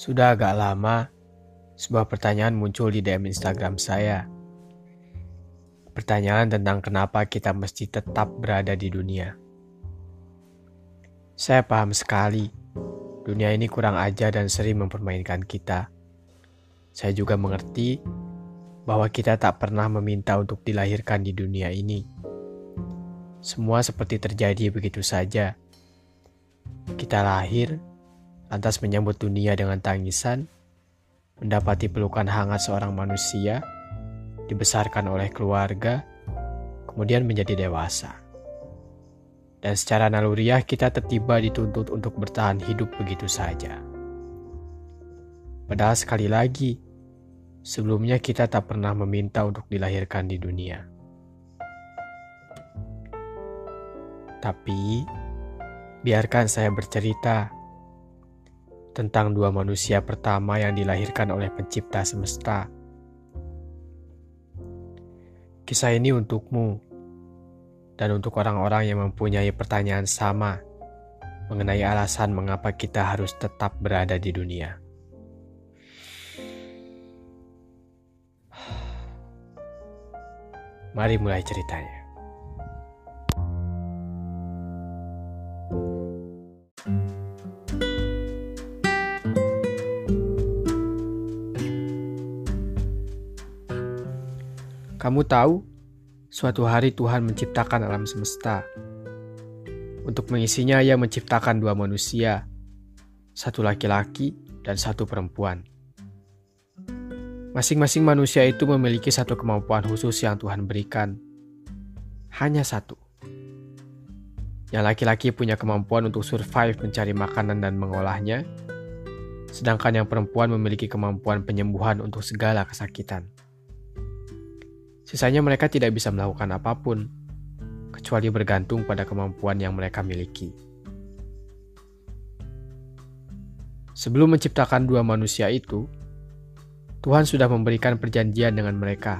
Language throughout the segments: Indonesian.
Sudah agak lama, sebuah pertanyaan muncul di DM Instagram saya. Pertanyaan tentang kenapa kita mesti tetap berada di dunia. Saya paham sekali, dunia ini kurang ajar dan sering mempermainkan kita. Saya juga mengerti bahwa kita tak pernah meminta untuk dilahirkan di dunia ini. Semua seperti terjadi begitu saja. Kita lahir, lantas menyambut dunia dengan tangisan, mendapati pelukan hangat seorang manusia, dibesarkan oleh keluarga, kemudian menjadi dewasa. Dan secara naluriah kita tertiba dituntut untuk bertahan hidup begitu saja. Padahal sekali lagi, sebelumnya kita tak pernah meminta untuk dilahirkan di dunia. Tapi, biarkan saya bercerita tentang dua manusia pertama yang dilahirkan oleh Pencipta semesta. Kisah ini untukmu dan untuk orang-orang yang mempunyai pertanyaan sama mengenai alasan mengapa kita harus tetap berada di dunia. Mari mulai ceritanya. Kamu tahu, suatu hari Tuhan menciptakan alam semesta. Untuk mengisinya, Ia menciptakan dua manusia, satu laki-laki dan satu perempuan. Masing-masing manusia itu memiliki satu kemampuan khusus yang Tuhan berikan. Hanya satu. Yang laki-laki punya kemampuan untuk survive mencari makanan dan mengolahnya, sedangkan yang perempuan memiliki kemampuan penyembuhan untuk segala kesakitan. Sisanya mereka tidak bisa melakukan apa pun, kecuali bergantung pada kemampuan yang mereka miliki. Sebelum menciptakan dua manusia itu, Tuhan sudah memberikan perjanjian dengan mereka.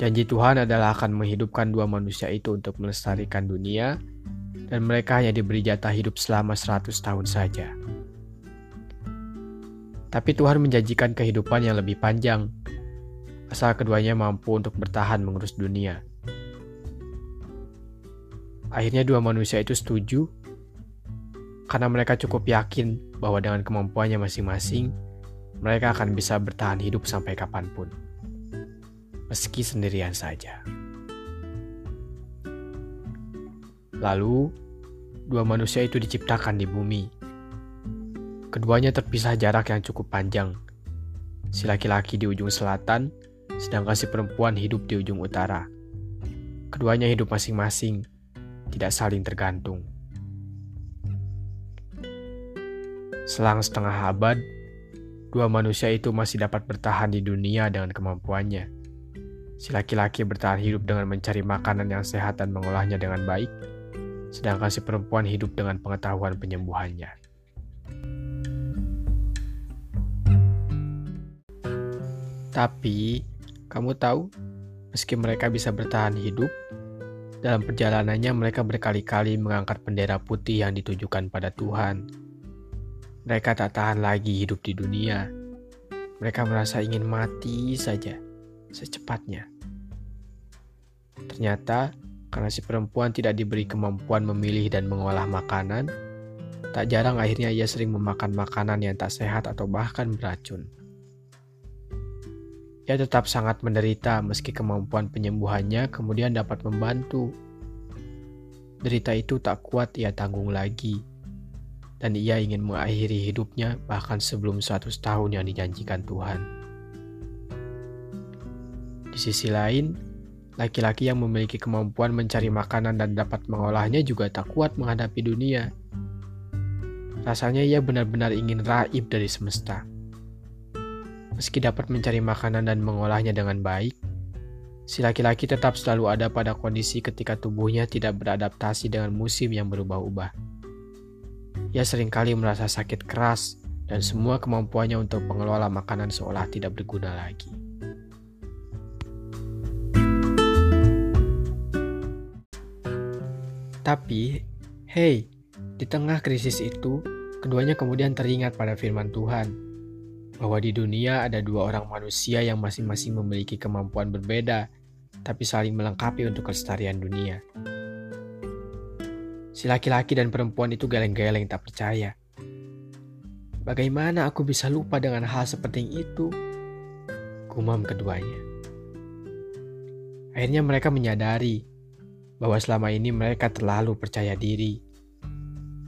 Janji Tuhan adalah akan menghidupkan dua manusia itu untuk melestarikan dunia, dan mereka hanya diberi jatah hidup selama 100 tahun saja. Tapi Tuhan menjanjikan kehidupan yang lebih panjang, asal keduanya mampu untuk bertahan mengurus dunia. Akhirnya dua manusia itu setuju karena mereka cukup yakin bahwa dengan kemampuannya masing-masing, mereka akan bisa bertahan hidup sampai kapan pun, meski sendirian saja. Lalu, dua manusia itu diciptakan di bumi. Keduanya terpisah jarak yang cukup panjang. Si laki-laki di ujung selatan sedangkan si perempuan hidup di ujung utara. Keduanya hidup masing-masing, tidak saling tergantung. Selang setengah abad, dua manusia itu masih dapat bertahan di dunia dengan kemampuannya. Si laki-laki bertahan hidup dengan mencari makanan yang sehat dan mengolahnya dengan baik, sedangkan si perempuan hidup dengan pengetahuan penyembuhannya. Tapi, kamu tahu, meski mereka bisa bertahan hidup, dalam perjalanannya mereka berkali-kali mengangkat bendera putih yang ditujukan pada Tuhan. Mereka tak tahan lagi hidup di dunia. Mereka merasa ingin mati saja, secepatnya. Ternyata, karena si perempuan tidak diberi kemampuan memilih dan mengolah makanan, tak jarang akhirnya ia sering memakan makanan yang tak sehat atau bahkan beracun. Ia tetap sangat menderita meski kemampuan penyembuhannya kemudian dapat membantu. Derita itu tak kuat ia tanggung lagi, dan ia ingin mengakhiri hidupnya bahkan sebelum 100 tahun yang dijanjikan Tuhan. Di sisi lain, laki-laki yang memiliki kemampuan mencari makanan dan dapat mengolahnya juga tak kuat menghadapi dunia. Rasanya ia benar-benar ingin raib dari semesta. Meski dapat mencari makanan dan mengolahnya dengan baik, si laki-laki tetap selalu ada pada kondisi ketika tubuhnya tidak beradaptasi dengan musim yang berubah-ubah. Ia sering kali merasa sakit keras dan semua kemampuannya untuk mengelola makanan seolah tidak berguna lagi. Tapi, hey, di tengah krisis itu, Keduanya kemudian teringat pada firman Tuhan bahwa di dunia ada dua orang manusia yang masing-masing memiliki kemampuan berbeda, tapi saling melengkapi untuk kelestarian dunia. Si laki-laki dan perempuan itu geleng-geleng tak percaya. Bagaimana aku bisa lupa dengan hal seperti itu? Gumam keduanya. Akhirnya mereka menyadari bahwa selama ini mereka terlalu percaya diri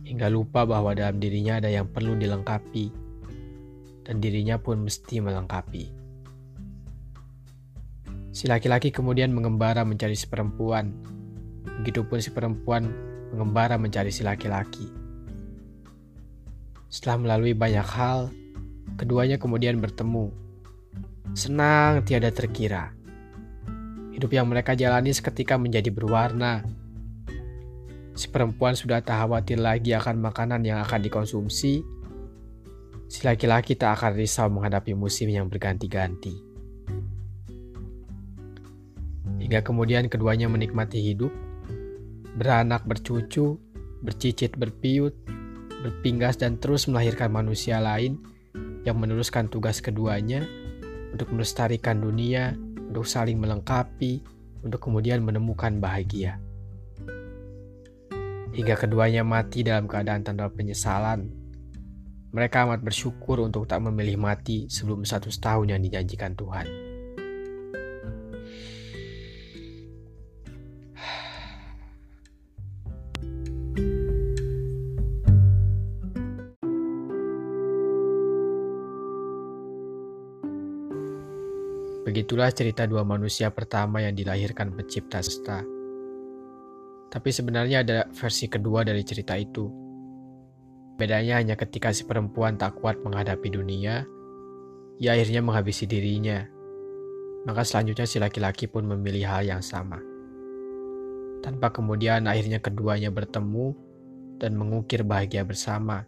hingga lupa bahwa dalam dirinya ada yang perlu dilengkapi, dan dirinya pun mesti melengkapi. Si laki-laki kemudian mengembara mencari si perempuan, begitupun si perempuan mengembara mencari si laki-laki. Setelah melalui banyak hal, keduanya kemudian bertemu. Senang tiada terkira. Hidup yang mereka jalani seketika menjadi berwarna Si perempuan sudah tak khawatir lagi akan makanan yang akan dikonsumsi. Si laki-laki tak akan risau menghadapi musim yang berganti-ganti. Hingga kemudian keduanya menikmati hidup, beranak bercucu, bercicit berpiut, berpinggas dan terus melahirkan manusia lain yang meneruskan tugas keduanya untuk melestarikan dunia, untuk saling melengkapi, untuk kemudian menemukan bahagia hingga keduanya mati dalam keadaan tanpa penyesalan. Mereka amat bersyukur untuk tak memilih mati sebelum satu tahun yang dijanjikan Tuhan. Begitulah cerita dua manusia pertama yang dilahirkan pencipta sesta. Tapi sebenarnya ada versi kedua dari cerita itu. Bedanya hanya ketika si perempuan tak kuat menghadapi dunia, ia akhirnya menghabisi dirinya. Maka selanjutnya si laki-laki pun memilih hal yang sama. Tanpa kemudian akhirnya keduanya bertemu dan mengukir bahagia bersama.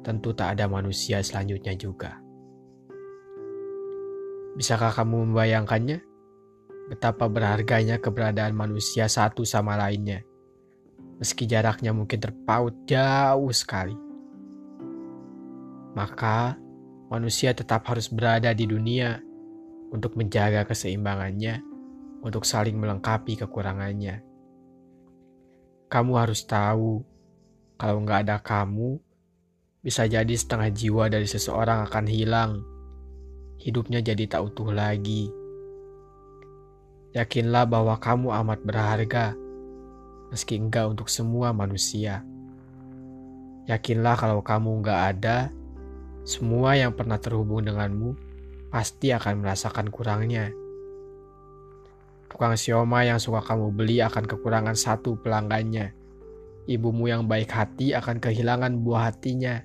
Tentu tak ada manusia selanjutnya juga. Bisakah kamu membayangkannya? betapa berharganya keberadaan manusia satu sama lainnya, meski jaraknya mungkin terpaut jauh sekali. Maka, manusia tetap harus berada di dunia untuk menjaga keseimbangannya, untuk saling melengkapi kekurangannya. Kamu harus tahu, kalau nggak ada kamu, bisa jadi setengah jiwa dari seseorang akan hilang. Hidupnya jadi tak utuh lagi Yakinlah bahwa kamu amat berharga, meski enggak untuk semua manusia. Yakinlah kalau kamu enggak ada, semua yang pernah terhubung denganmu pasti akan merasakan kurangnya. Tukang sioma yang suka kamu beli akan kekurangan satu pelanggannya. Ibumu yang baik hati akan kehilangan buah hatinya.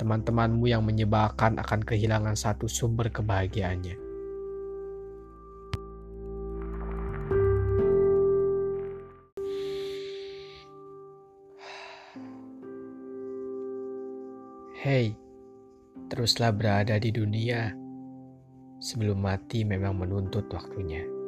Teman-temanmu yang menyebalkan akan kehilangan satu sumber kebahagiaannya. Hei, teruslah berada di dunia sebelum mati memang menuntut waktunya.